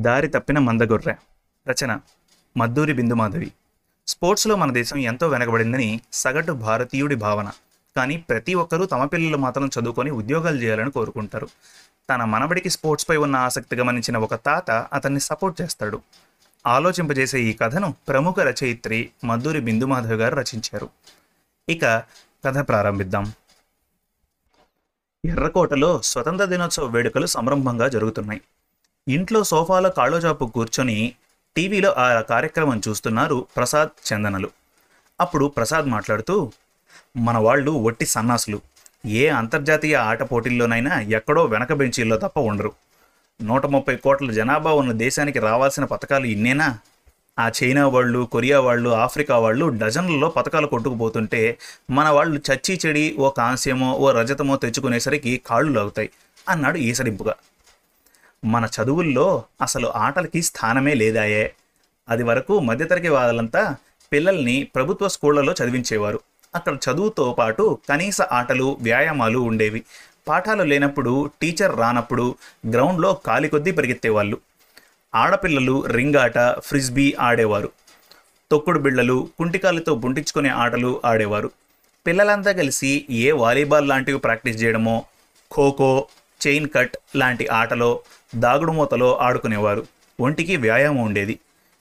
దారి తప్పిన మందగొర్రె. రచన మద్దూరి బిందుమాధవి. స్పోర్ట్స్లో మన దేశం ఎంతో వెనకబడిందని సగటు భారతీయుడి భావన. కానీ ప్రతి ఒక్కరూ తమ పిల్లలు మాత్రం చదువుకొని ఉద్యోగాలు చేయాలని కోరుకుంటారు. తన మనవడికి స్పోర్ట్స్పై ఉన్న ఆసక్తి గమనించిన ఒక తాత అతన్ని సపోర్ట్ చేస్తాడు. ఆలోచింపజేసే ఈ కథను ప్రముఖ రచయిత్రి మద్దూరి బిందుమాధవి గారు రచించారు. ఇక కథ ప్రారంభిద్దాం. ఎర్రకోటలో స్వతంత్ర దినోత్సవ వేడుకలు సంరంభంగా జరుగుతున్నాయి. ఇంట్లో సోఫాలో కాళ్ళోజాపు కూర్చొని టీవీలో ఆ కార్యక్రమం చూస్తున్నారు ప్రసాద్ చందనలు. అప్పుడు ప్రసాద్ మాట్లాడుతూ మన వాళ్ళు ఒట్టి సన్నాసులు. ఏ అంతర్జాతీయ ఆట పోటీల్లోనైనా ఎక్కడో వెనక బెంచీల్లో తప్ప ఉండరు. నూట ముప్పై కోట్ల జనాభా ఉన్న దేశానికి రావాల్సిన పథకాలు ఇన్నేనా? ఆ చైనా వాళ్ళు కొరియా వాళ్ళు ఆఫ్రికా వాళ్ళు డజన్లలో పథకాలు కొట్టుకుపోతుంటే మన వాళ్ళు చచ్చి చెడి ఓ కాంస్యమో ఓ రజతమో తెచ్చుకునేసరికి కాళ్ళు లాగుతాయి అన్నాడు ఈసడింపుగా. మన చదువుల్లో అసలు ఆటలకి స్థానమే లేదాయే. అది వరకు మధ్యతరగతి వాళ్ళంతా పిల్లల్ని ప్రభుత్వ స్కూళ్ళలో చదివించేవారు. అక్కడ చదువుతో పాటు కనీస ఆటలు వ్యాయామాలు ఉండేవి. పాఠాలు లేనప్పుడు టీచర్ రానప్పుడు గ్రౌండ్లో కాలి కొద్దీ పరిగెత్తేవాళ్ళు. ఆడపిల్లలు రింగ్ ఆట ఫ్రిస్బీ ఆడేవారు. తొక్కుడు బిళ్ళలు కుంటికాలతో బుంటించుకునే ఆటలు ఆడేవారు. పిల్లలంతా కలిసి ఏ వాలీబాల్ లాంటివి ప్రాక్టీస్ చేయడమో ఖోఖో చైన్ కట్ లాంటి ఆటలో దాగుడు మూతలో ఆడుకునేవారు. ఒంటికి వ్యాయామం ఉండేది.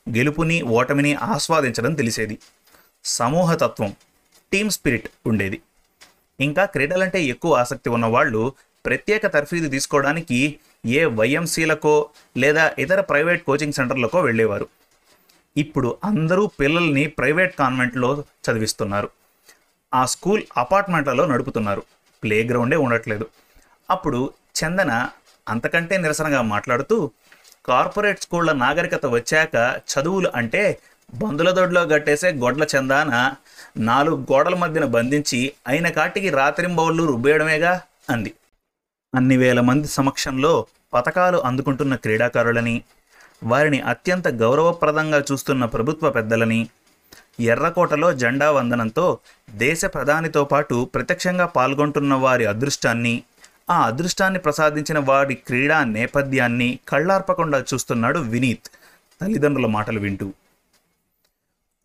గెలుపుని ఓటమిని ఆస్వాదించడం తెలిసేది. సమూహతత్వం టీమ్ స్పిరిట్ ఉండేది. ఇంకా క్రీడలంటే ఎక్కువ ఆసక్తి ఉన్నవాళ్ళు ప్రత్యేక తర్ఫీదు తీసుకోవడానికి ఏ వైఎంసీలకో లేదా ఇతర ప్రైవేట్ కోచింగ్ సెంటర్లకో వెళ్ళేవారు. ఇప్పుడు అందరూ పిల్లల్ని ప్రైవేట్ కాన్వెంట్లో చదివిస్తున్నారు. ఆ స్కూల్ అపార్ట్మెంట్లలో నడుపుతున్నారు. ప్లే గ్రౌండే ఉండట్లేదు. అప్పుడు చందన అంతకంటే నిరసనగా మాట్లాడుతూ కార్పొరేట్ స్కూళ్ళ నాగరికత వచ్చాక చదువులు అంటే బందుల దొడ్లో గట్టేసే గొడ్ల చందాన నాలుగు గోడల మధ్యన బంధించి అయిన కాటికి రాత్రింబౌళ్ళు రుబ్బేయడమేగా? అంది. అన్ని వేల మంది సమక్షంలో పథకాలు అందుకుంటున్న క్రీడాకారులని వారిని అత్యంత గౌరవప్రదంగా చూస్తున్న ప్రభుత్వ పెద్దలని ఎర్రకోటలో జెండా వందనంతో దేశ ప్రధానితో పాటు ప్రత్యక్షంగా పాల్గొంటున్న వారి అదృష్టాన్ని ఆ అదృష్టాన్ని ప్రసాదించిన వాడి క్రీడా నేపథ్యాన్ని కళ్ళార్పకుండా చూస్తున్నాడు వినీత్. తల్లిదండ్రుల మాటలు వింటూ.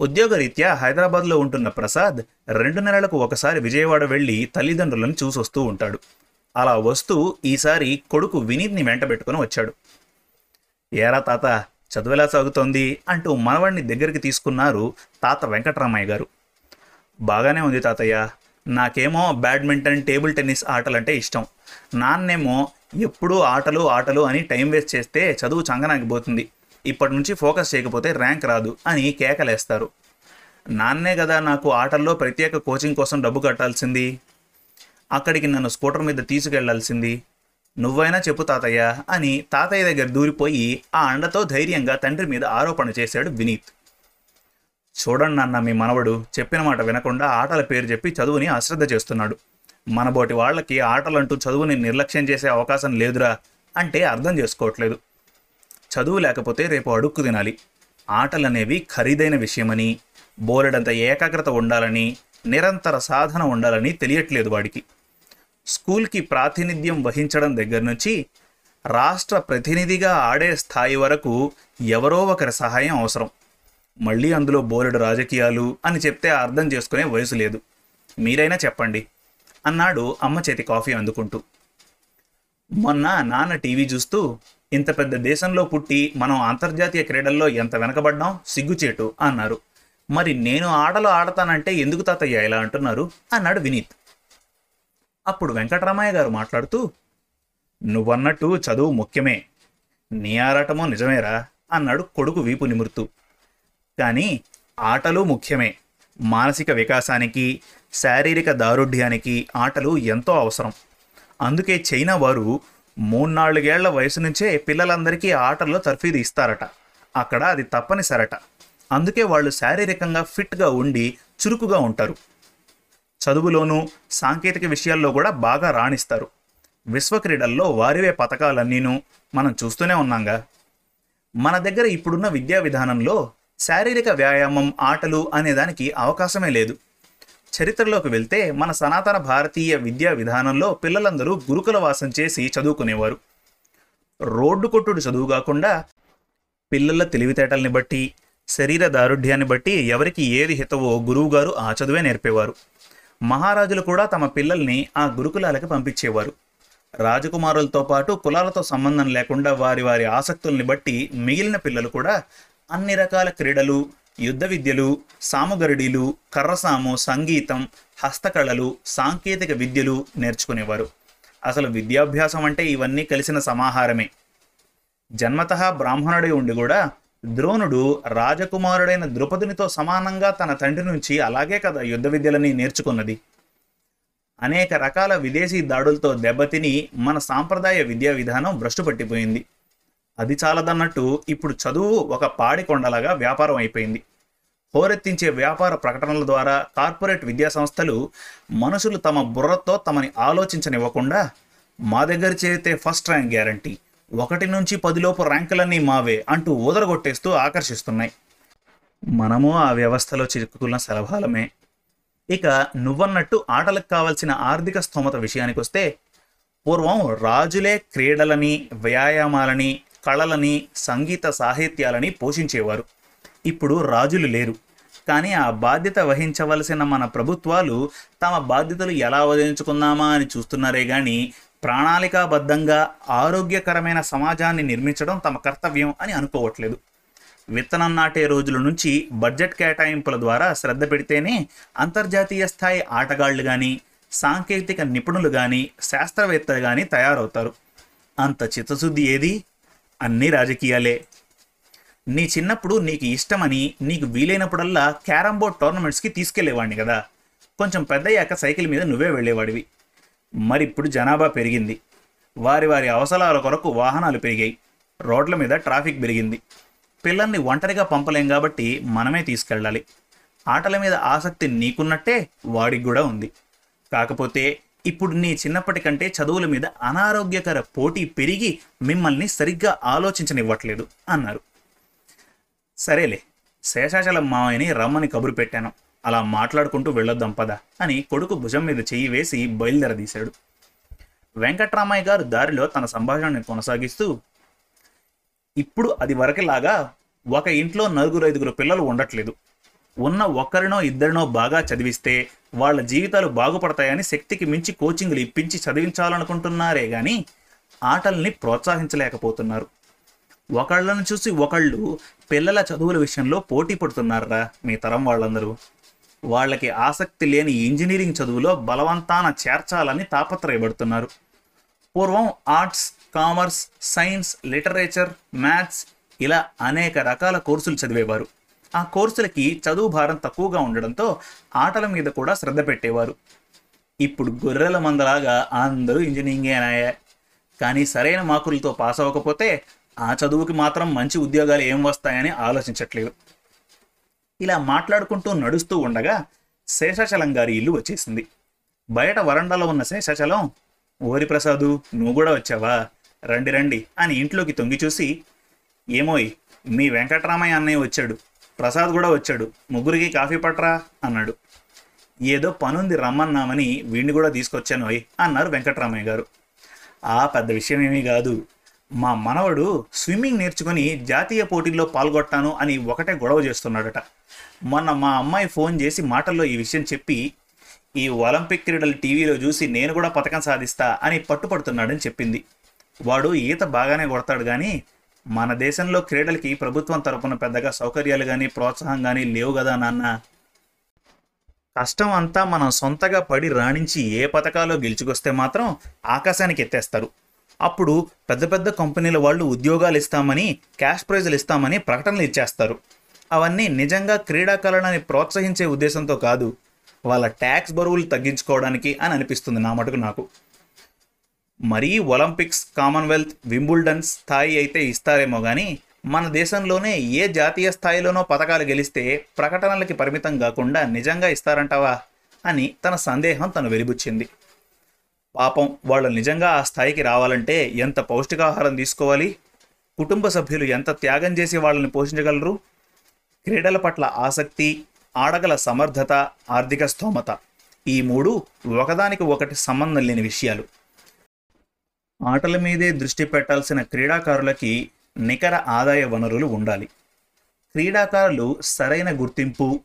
ఉద్యోగరీత్యా హైదరాబాద్లో ఉంటున్న ప్రసాద్ రెండు నెలలకు ఒకసారి విజయవాడ వెళ్ళి తల్లిదండ్రులను చూసొస్తూ ఉంటాడు. అలా వస్తూ ఈసారి కొడుకు వినీత్ని వెంటబెట్టుకుని వచ్చాడు. ఏరా తాత చదువులా సాగుతోంది? అంటూ మనవణ్ణి దగ్గరికి తీసుకున్నారు తాత వెంకటరామయ్య గారు. బాగానే ఉంది తాతయ్య. నాకేమో బ్యాడ్మింటన్ టేబుల్ టెన్నిస్ ఆటలంటే ఇష్టం. నాన్నేమో ఎప్పుడూ ఆటలు ఆటలు అని టైం వేస్ట్ చేస్తే చదువు చంగనాగిపోతుంది. ఇప్పటి నుంచి ఫోకస్ చేయకపోతే ర్యాంక్ రాదు అని కేకలేస్తారు. నాన్నే కదా నాకు ఆటల్లో ప్రత్యేక కోచింగ్ కోసం డబ్బు కట్టాల్సింది. అక్కడికి నన్ను స్కూటర్ మీద తీసుకెళ్ళాల్సింది. నువ్వైనా చెప్పు తాతయ్య అని తాతయ్య దగ్గర దూరిపోయి ఆ అండతో ధైర్యంగా తండ్రి మీద ఆరోపణ చేశాడు వినీత్. చూడండి అన్న మీ మనవడు చెప్పిన మాట వినకుండా ఆటల పేరు చెప్పి చదువుని అశ్రద్ధ చేస్తున్నాడు. మనబోటి వాళ్ళకి ఆటలంటూ చదువుని నిర్లక్ష్యం చేసే అవకాశం లేదురా అంటే అర్థం చేసుకోవట్లేదు. చదువు లేకపోతే రేపు అడుక్కు తినాలి. ఆటలనేవి ఖరీదైన విషయమని బోలెడంత ఏకాగ్రత ఉండాలని నిరంతర సాధన ఉండాలని తెలియట్లేదు వాడికి. స్కూల్కి ప్రాతినిధ్యం వహించడం దగ్గర నుంచి రాష్ట్ర ప్రతినిధిగా ఆడే స్థాయి వరకు ఎవరో ఒకరి సహాయం అవసరం. మళ్ళీ అందులో బోలెడు రాజకీయాలు అని చెప్తే అర్థం చేసుకునే వయసు లేదు. మీరైనా చెప్పండి. అన్నాడు అమ్మ చేతి కాఫీ అందుకుంటూ. మొన్న నాన్న టీవీ చూస్తూ ఇంత పెద్ద దేశంలో పుట్టి మనం అంతర్జాతీయ క్రీడల్లో ఎంత వెనకబడ్డాం? సిగ్గుచేటు అన్నారు. మరి నేను ఆటలు ఆడతానంటే ఎందుకు తాతయ్య ఇలా అంటున్నారు? అన్నాడు వినీత్. అప్పుడు వెంకటరామయ్య గారు మాట్లాడుతూ నువ్వన్నట్టు చదువు ముఖ్యమే. నీ ఆరాటమో నిజమేరా? అన్నాడు కొడుకు వీపు నిమురుతూ. కానీ ఆటలు ముఖ్యమే. మానసిక వికాసానికి శారీరక దారుఢ్యానికి ఆటలు ఎంతో అవసరం. అందుకే చైనా వారు మూడు నాలుగేళ్ళ వయసు నుంచే పిల్లలందరికీ ఆటల్లో తర్ఫీదు ఇస్తారట. అక్కడ అది తప్పనిసరట. అందుకే వాళ్ళు శారీరకంగా ఫిట్గా ఉండి చురుకుగా ఉంటారు. చదువులోనూ సాంకేతిక విషయాల్లో కూడా బాగా రాణిస్తారు. విశ్వ క్రీడల్లో వారివే పథకాలన్నీను మనం చూస్తూనే ఉన్నాంగా. మన దగ్గర ఇప్పుడున్న విద్యా విధానంలో శారీరక వ్యాయామం ఆటలు అనేదానికి అవకాశమే లేదు. చరిత్రలోకి వెళ్తే మన సనాతన భారతీయ విద్యా విధానంలో పిల్లలందరూ గురుకుల వాసం చేసి చదువుకునేవారు. రోడ్డు కొట్టుడు చదువు కాకుండా పిల్లల తెలివితేటల్ని బట్టి శరీర దారుఢ్యాన్ని బట్టి ఎవరికి ఏది హితవో గురువుగారు ఆ చదువే నేర్పేవారు. మహారాజులు కూడా తమ పిల్లల్ని ఆ గురుకులాలకు పంపించేవారు. రాజకుమారులతో పాటు కులాలతో సంబంధం లేకుండా వారి వారి ఆసక్తుల్ని బట్టి మిగిలిన పిల్లలు కూడా అన్ని రకాల క్రీడలు యుద్ధ విద్యలు సాముగరుడీలు కర్రసాము సంగీతం హస్తకళలు సాంకేతిక విద్యలు నేర్చుకునేవారు. అసలు విద్యాభ్యాసం అంటే ఇవన్నీ కలిసిన సమాహారమే. జన్మతః బ్రాహ్మణుడై ఉండి కూడా ద్రోణుడు రాజకుమారుడైన ద్రుపదునితో సమానంగా తన తండ్రి నుంచి అలాగే కదా యుద్ధ విద్యలని నేర్చుకున్నది. అనేక రకాల విదేశీ దాడులతో దెబ్బతిని మన సాంప్రదాయ విద్యా విధానం భ్రష్టు పట్టిపోయింది అది చాలదన్నట్టు ఇప్పుడు చదువు ఒక పాడి కొండలాగా వ్యాపారం అయిపోయింది. హోరెత్తించే వ్యాపార ప్రకటనల ద్వారా కార్పొరేట్ విద్యా సంస్థలు మనుషులు తమ బుర్రతో తమని ఆలోచించనివ్వకుండా మా దగ్గర చేరితే ఫస్ట్ ర్యాంక్ గ్యారంటీ ఒకటి నుంచి పదిలోపు ర్యాంకులన్నీ మావే అంటూ ఊదరగొట్టేస్తూ ఆకర్షిస్తున్నాయి. మనము ఆ వ్యవస్థలో చిక్కుకున్న సలభాలమే ఇక నువ్వన్నట్టు ఆటలకు కావలసిన ఆర్థిక స్తోమత విషయానికి వస్తే పూర్వం రాజులే క్రీడలని వ్యాయామాలని కళలని సంగీత సాహిత్యాలని పోషించేవారు. ఇప్పుడు రాజులు లేరు. కానీ ఆ బాధ్యత వహించవలసిన మన ప్రభుత్వాలు తమ బాధ్యతలు ఎలా వదిలించుకుందామా అని చూస్తున్నారే కానీ ప్రణాళికాబద్ధంగా ఆరోగ్యకరమైన సమాజాన్ని నిర్మించడం తమ కర్తవ్యం అని అనుకోవట్లేదు. విత్తనం నాటే రోజుల నుంచి బడ్జెట్ కేటాయింపుల ద్వారా శ్రద్ధ పెడితేనే అంతర్జాతీయ స్థాయి ఆటగాళ్ళు కానీ సాంకేతిక నిపుణులు కానీ శాస్త్రవేత్తలు కానీ తయారవుతారు. అంత చిత్తశుద్ధి ఏది? అన్నీ రాజకీయాలే. నీ చిన్నప్పుడు నీకు ఇష్టమని నీకు వీలైనప్పుడల్లా క్యారమ్ బోర్డ్ టోర్నమెంట్స్కి తీసుకెళ్ళేవాడిని కదా. కొంచెం పెద్దయ్యాక సైకిల్ మీద నువ్వే వెళ్ళేవాడివి. మరి ఇప్పుడు జనాభా పెరిగింది. వారి వారి అవసరాల కొరకు వాహనాలు పెరిగాయి. రోడ్ల మీద ట్రాఫిక్ పెరిగింది. పిల్లల్ని ఒంటరిగా పంపలేం కాబట్టి మనమే తీసుకెళ్ళాలి. ఆటల మీద ఆసక్తి నీకున్నట్టే వాడికి కూడా ఉంది. కాకపోతే ఇప్పుడు నీ చిన్నప్పటి కంటే చదువుల మీద అనారోగ్యకర పోటీ పెరిగి మిమ్మల్ని సరిగ్గా ఆలోచించనివ్వట్లేదు అన్నారు. సరేలే శేషాచలం మావయ్యని రమ్మని కబురు పెట్టాను. అలా మాట్లాడుకుంటూ వెళ్ళొద్దాం పద అని కొడుకు భుజం మీద చెయ్యి వేసి బయలుదేరదీశాడు. వెంకట్రామయ్య గారు దారిలో తన సంభాషణని కొనసాగిస్తూ ఇప్పుడు అది వరకులాగా ఒక ఇంట్లో నలుగురు ఐదుగురు పిల్లలు ఉండట్లేదు. ఉన్న ఒక్కరినో ఇద్దరినో బాగా చదివిస్తే వాళ్ళ జీవితాలు బాగుపడతాయని శక్తికి మించి కోచింగ్లు ఇప్పించి చదివించాలనుకుంటున్నారే కానీ ఆటల్ని ప్రోత్సహించలేకపోతున్నారు. ఒకళ్ళను చూసి ఒకళ్ళు పిల్లల చదువుల విషయంలో పోటీ పడుతున్నారా మీ తరం వాళ్ళందరూ? వాళ్ళకి ఆసక్తి లేని ఇంజనీరింగ్ చదువులో బలవంతాన చేర్చాలని తాపత్రయపడుతున్నారు. పూర్వం arts commerce science literature maths ఇలా అనేక రకాల కోర్సులు చదివేవారు. ఆ కోర్సులకి చదువు భారం తక్కువగా ఉండడంతో ఆటల మీద కూడా శ్రద్ధ పెట్టేవారు. ఇప్పుడు గొర్రెల మందలాగా అందరూ ఇంజనీరింగేనాయే కానీ సరైన మార్కులతో పాస్ అవ్వకపోతే ఆ చదువుకి మాత్రం మంచి ఉద్యోగాలు ఏం వస్తాయని ఆలోచించట్లేదు. ఇలా మాట్లాడుకుంటూ నడుస్తూ ఉండగా శేషాచలం గారి ఇల్లు వచ్చేసింది. బయట వరండాలో ఉన్న శేషాచలం ఓరి ప్రసాదు నువ్వు కూడా వచ్చావా? రండి రండి అని ఇంట్లోకి తొంగి చూసి ఏమోయ్ మీ వెంకట్రామయ్య అన్నయ్య వచ్చాడు. ప్రసాద్ కూడా వచ్చాడు. ముగ్గురికి కాఫీ పట్రా? అన్నాడు. ఏదో పనుంది రమ్మన్నామని వీడిని కూడా తీసుకొచ్చాను అయ్ అన్నారు వెంకట్రామయ్య గారు. ఆ పెద్ద విషయం ఏమీ కాదు. మా మనవడు స్విమ్మింగ్ నేర్చుకుని జాతీయ పోటీల్లో పాల్గొట్టాను అని ఒకటే గొడవ చేస్తున్నాడట. మొన్న మా అమ్మాయి ఫోన్ చేసి మాటల్లో ఈ విషయం చెప్పి ఈ ఒలింపిక్ క్రీడలు టీవీలో చూసి నేను కూడా పథకం సాధిస్తా అని పట్టుపడుతున్నాడని చెప్పింది. వాడు ఈత బాగానే కొడతాడు కానీ మన దేశంలో క్రీడలకి ప్రభుత్వం తరపున పెద్దగా సౌకర్యాలు కానీ ప్రోత్సాహం కానీ లేవు కదా నాన్న. కష్టం అంతా మనం సొంతగా పడి రాణించి ఏ పథకాలో గెలుచుకొస్తే మాత్రం ఆకాశానికి ఎత్తేస్తారు. అప్పుడు పెద్ద పెద్ద కంపెనీల వాళ్ళు ఉద్యోగాలు ఇస్తామని క్యాష్ ప్రైజులు ఇస్తామని ప్రకటనలు ఇచ్చేస్తారు. అవన్నీ నిజంగా క్రీడాకారులని ప్రోత్సహించే ఉద్దేశంతో కాదు వాళ్ళ ట్యాక్స్ బరువులు తగ్గించుకోవడానికి అని అనిపిస్తుంది నా మటుకు నాకు. మరీ ఒలింపిక్స్ కామన్వెల్త్ వింబుల్డన్ స్థాయి అయితే ఇస్తారేమో కానీ మన దేశంలోనే ఏ జాతీయ స్థాయిలోనో పథకాలు గెలిస్తే ప్రకటనలకి పరిమితం కాకుండా నిజంగా ఇస్తారంటావా? అని తన సందేహం తను వెలిబుచ్చింది. పాపం వాళ్ళు నిజంగా ఆ స్థాయికి రావాలంటే ఎంత పౌష్టికాహారం తీసుకోవాలి? కుటుంబ సభ్యులు ఎంత త్యాగం చేసి వాళ్ళని పోషించగలరు? క్రీడల పట్ల ఆసక్తి ఆడగల సమర్థత ఆర్థిక స్తోమత ఈ మూడు ఒకదానికి ఒకటి సంబంధం లేని విషయాలు. ఆటల మీదే దృష్టి పెట్టాల్సిన క్రీడాకారులకి నికర ఆదాయ వనరులు ఉండాలి. క్రీడాకారులు సరైన గుర్తింపు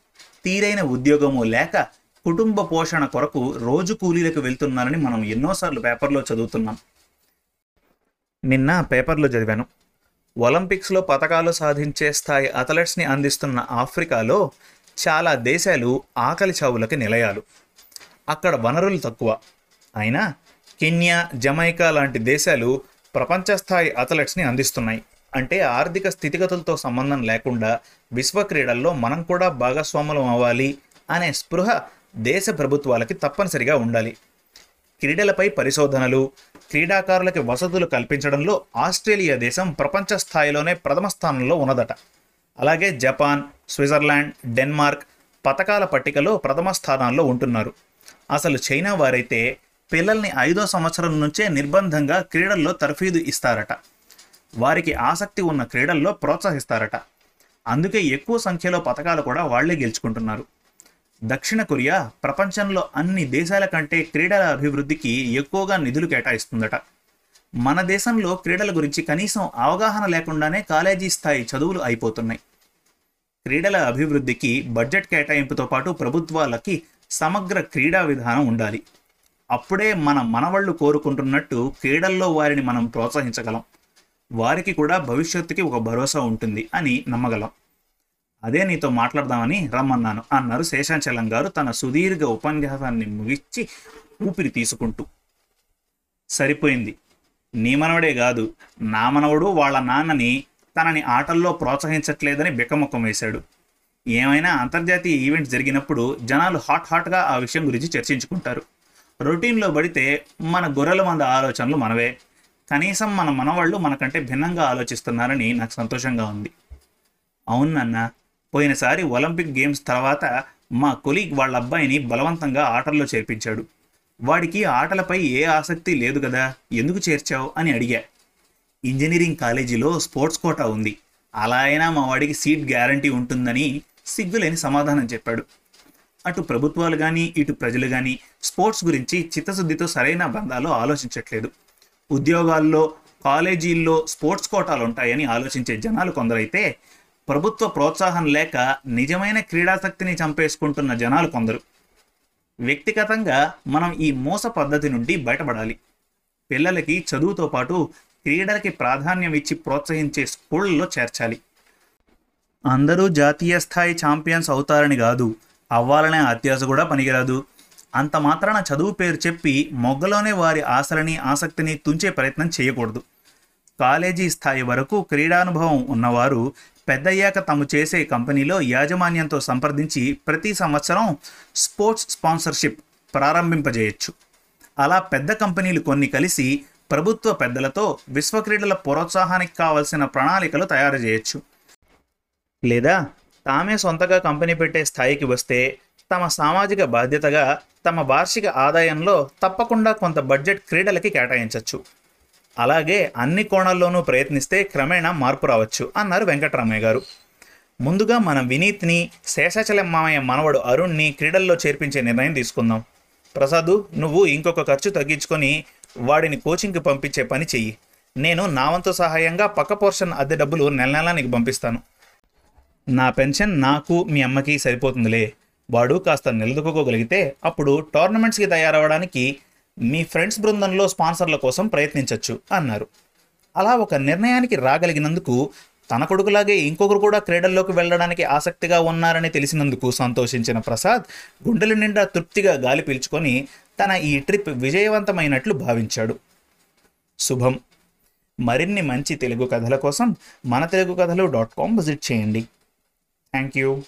తీరైన ఉద్యోగము లేక కుటుంబ పోషణ కొరకు రోజు కూలీలకు వెళ్తున్నారని మనం ఎన్నోసార్లు పేపర్లో చదువుతున్నాం. నిన్న పేపర్లో చదివాను. ఒలింపిక్స్లో పథకాలు సాధించే స్థాయి అథ్లెట్స్ని అందిస్తున్న ఆఫ్రికాలో చాలా దేశాలు ఆకలి చావులకి నిలయాలు. అక్కడ వనరులు తక్కువ. అయినా కెన్యా జమైకా లాంటి దేశాలు ప్రపంచ స్థాయి అథ్లెట్స్ని అందిస్తున్నాయి. అంటే ఆర్థిక స్థితిగతులతో సంబంధం లేకుండా విశ్వ క్రీడల్లో మనం కూడా భాగస్వాములం అవ్వాలి అనే స్పృహ దేశ ప్రభుత్వాలకి తప్పనిసరిగా ఉండాలి. క్రీడలపై పరిశోధనలు క్రీడాకారులకి వసతులు కల్పించడంలో ఆస్ట్రేలియా దేశం ప్రపంచ స్థాయిలోనే ప్రథమ స్థానంలో ఉన్నదట. అలాగే జపాన్ స్విట్జర్లాండ్ డెన్మార్క్ పథకాల పట్టికలో ప్రథమ స్థానాల్లో ఉంటున్నారు. అసలు చైనా వారైతే పిల్లల్ని ఐదో సంవత్సరం నుంచే నిర్బంధంగా క్రీడల్లో తర్ఫీదు ఇస్తారట. వారికి ఆసక్తి ఉన్న క్రీడల్లో ప్రోత్సహిస్తారట. అందుకే ఎక్కువ సంఖ్యలో పథకాలు కూడా వాళ్ళే గెలుచుకుంటున్నారు. దక్షిణ కొరియా ప్రపంచంలో అన్ని దేశాల కంటే క్రీడల అభివృద్ధికి ఎక్కువగా నిధులు కేటాయిస్తుందట. మన దేశంలో క్రీడల గురించి కనీసం అవగాహన లేకుండానే కాలేజీ స్థాయి చదువులు అయిపోతున్నాయి. క్రీడల అభివృద్ధికి బడ్జెట్ కేటాయింపుతో పాటు ప్రభుత్వాలకి సమగ్ర క్రీడా విధానం ఉండాలి. అప్పుడే మన మనవళ్ళు కోరుకుంటున్నట్టు క్రీడల్లో వారిని మనం ప్రోత్సహించగలం. వారికి కూడా భవిష్యత్తుకి ఒక భరోసా ఉంటుంది అని నమ్మగలం. అదే నీతో మాట్లాడదామని రమ్మన్నాను అన్నారు శేషాచలం గారు తన సుదీర్ఘ ఉపన్యాసాన్ని ముగించి ఊపిరి తీసుకుంటూ. సరిపోయింది. నీ మనవడే కాదు నా మనవడు వాళ్ళ నాన్నని తనని ఆటల్లో ప్రోత్సహించట్లేదని బిక్కముఖం వేశాడు. ఏమైనా అంతర్జాతీయ ఈవెంట్ జరిగినప్పుడు జనాలు హాట్ హాట్గా ఆ విషయం గురించి చర్చించుకుంటారు. రొటీన్లో పడితే మన గొర్రెల మంద ఆలోచనలు మనవే. కనీసం మన మనవాళ్ళు మనకంటే భిన్నంగా ఆలోచిస్తున్నారని నాకు సంతోషంగా ఉంది. అవును నాన్న పోయినసారి ఒలింపిక్ గేమ్స్ తర్వాత మా కొలీగ్ వాళ్ళ అబ్బాయిని బలవంతంగా ఆటల్లో చేర్పించాడు. వాడికి ఆటలపై ఏ ఆసక్తి లేదు కదా ఎందుకు చేర్చావు అని అడిగా. ఇంజనీరింగ్ కాలేజీలో స్పోర్ట్స్ కోటా ఉంది. అలా అయినా మా వాడికి సీట్ గ్యారంటీ ఉంటుందని సిగ్గులేని సమాధానం చెప్పాడు. అటు ప్రభుత్వాలు కానీ ఇటు ప్రజలు కానీ స్పోర్ట్స్ గురించి చిత్తశుద్ధితో సరైన బంధాలు ఆలోచించట్లేదు. ఉద్యోగాల్లో కాలేజీల్లో స్పోర్ట్స్ కోటాలు ఉంటాయని ఆలోచించే జనాలు కొందరైతే ప్రభుత్వ ప్రోత్సాహం లేక నిజమైన క్రీడాశక్తిని చంపేసుకుంటున్న జనాలు కొందరు. వ్యక్తిగతంగా మనం ఈ మోస పద్ధతి నుండి బయటపడాలి. పిల్లలకి చదువుతో పాటు క్రీడలకి ప్రాధాన్యం ఇచ్చి ప్రోత్సహించే స్కూళ్ళలో చేర్చాలి. అందరూ జాతీయ స్థాయి ఛాంపియన్స్ అవుతారని కాదు అవ్వాలనే అత్యాశ కూడా పనికిరాదు. అంత మాత్రాన చదువు పేరు చెప్పి మొగ్గలోనే వారి ఆశలని ఆసక్తిని తుంచే ప్రయత్నం చేయకూడదు. కాలేజీ స్థాయి వరకు క్రీడానుభవం ఉన్నవారు పెద్దయ్యాక తాము చేసే కంపెనీలో యాజమాన్యంతో సంప్రదించి ప్రతి సంవత్సరం స్పోర్ట్స్ స్పాన్సర్షిప్ ప్రారంభింపజేయచ్చు. అలా పెద్ద కంపెనీలు కొన్ని కలిసి ప్రభుత్వ పెద్దలతో విశ్వ క్రీడల ప్రోత్సాహానికి కావలసిన ప్రణాళికలు తయారు చేయొచ్చు లేదా తామే సొంతగా కంపెనీ పెట్టే స్థాయికి వస్తే తమ సామాజిక బాధ్యతగా తమ వార్షిక ఆదాయంలో తప్పకుండా కొంత బడ్జెట్ క్రీడలకి కేటాయించవచ్చు అలాగే అన్ని కోణాల్లోనూ ప్రయత్నిస్తే క్రమేణా మార్పు రావచ్చు అన్నారు వెంకటరామయ్య గారు. ముందుగా మనం వినీత్ని శేషాచలం మామయ్య మనవడు అరుణ్ని క్రీడల్లో చేర్పించే నిర్ణయం తీసుకుందాం. ప్రసాదు నువ్వు ఇంకొక ఖర్చు తగ్గించుకొని వాడిని కోచింగ్కి పంపించే పని చెయ్యి. నేను నా వంతు సహాయంగా పక్క పోర్షన్ అద్దె డబ్బులు నెల నెలా నీకు పంపిస్తాను. నా పెన్షన్ నాకు మీ అమ్మకి సరిపోతుందిలే. వాడు కాస్త నిలదొక్కుకోగలిగితే అప్పుడు టోర్నమెంట్స్కి తయారవడానికి మీ ఫ్రెండ్స్ బృందంలో స్పాన్సర్ల కోసం ప్రయత్నించవచ్చు అన్నారు. అలా ఒక నిర్ణయానికి రాగలిగినందుకు తన కొడుకులాగే ఇంకొకరు కూడా క్రీడల్లోకి వెళ్ళడానికి ఆసక్తిగా ఉన్నారని తెలిసినందుకు సంతోషించిన ప్రసాద్ గుండెల నిండా తృప్తిగా గాలి పీల్చుకొని తన ఈ ట్రిప్ విజయవంతమైనట్లు భావించాడు. శుభం. మరిన్ని మంచి తెలుగు కథల కోసం మన తెలుగు కథలు డాట్ కామ్ విజిట్ చేయండి. Thank you.